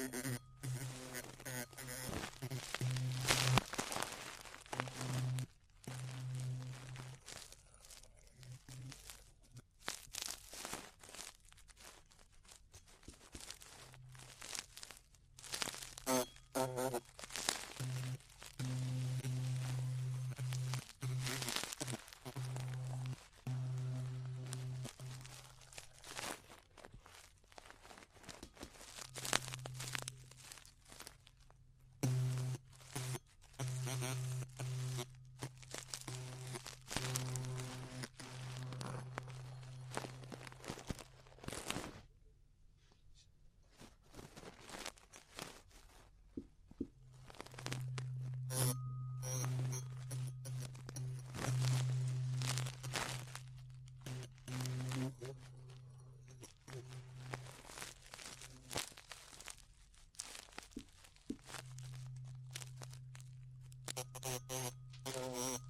Mm-hmm. Thank you.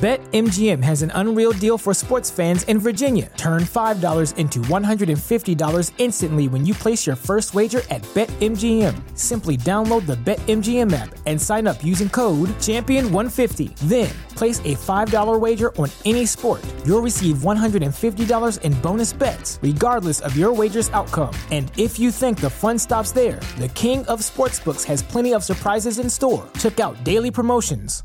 BetMGM has an unreal deal for sports fans in Virginia. Turn $5 into $150 instantly when you place your first wager at BetMGM. Simply download the BetMGM app and sign up using code Champion150. Then, place a $5 wager on any sport. You'll receive $150 in bonus bets, regardless of your wager's outcome. And if you think the fun stops there, the King of Sportsbooks has plenty of surprises in store. Check out daily promotions,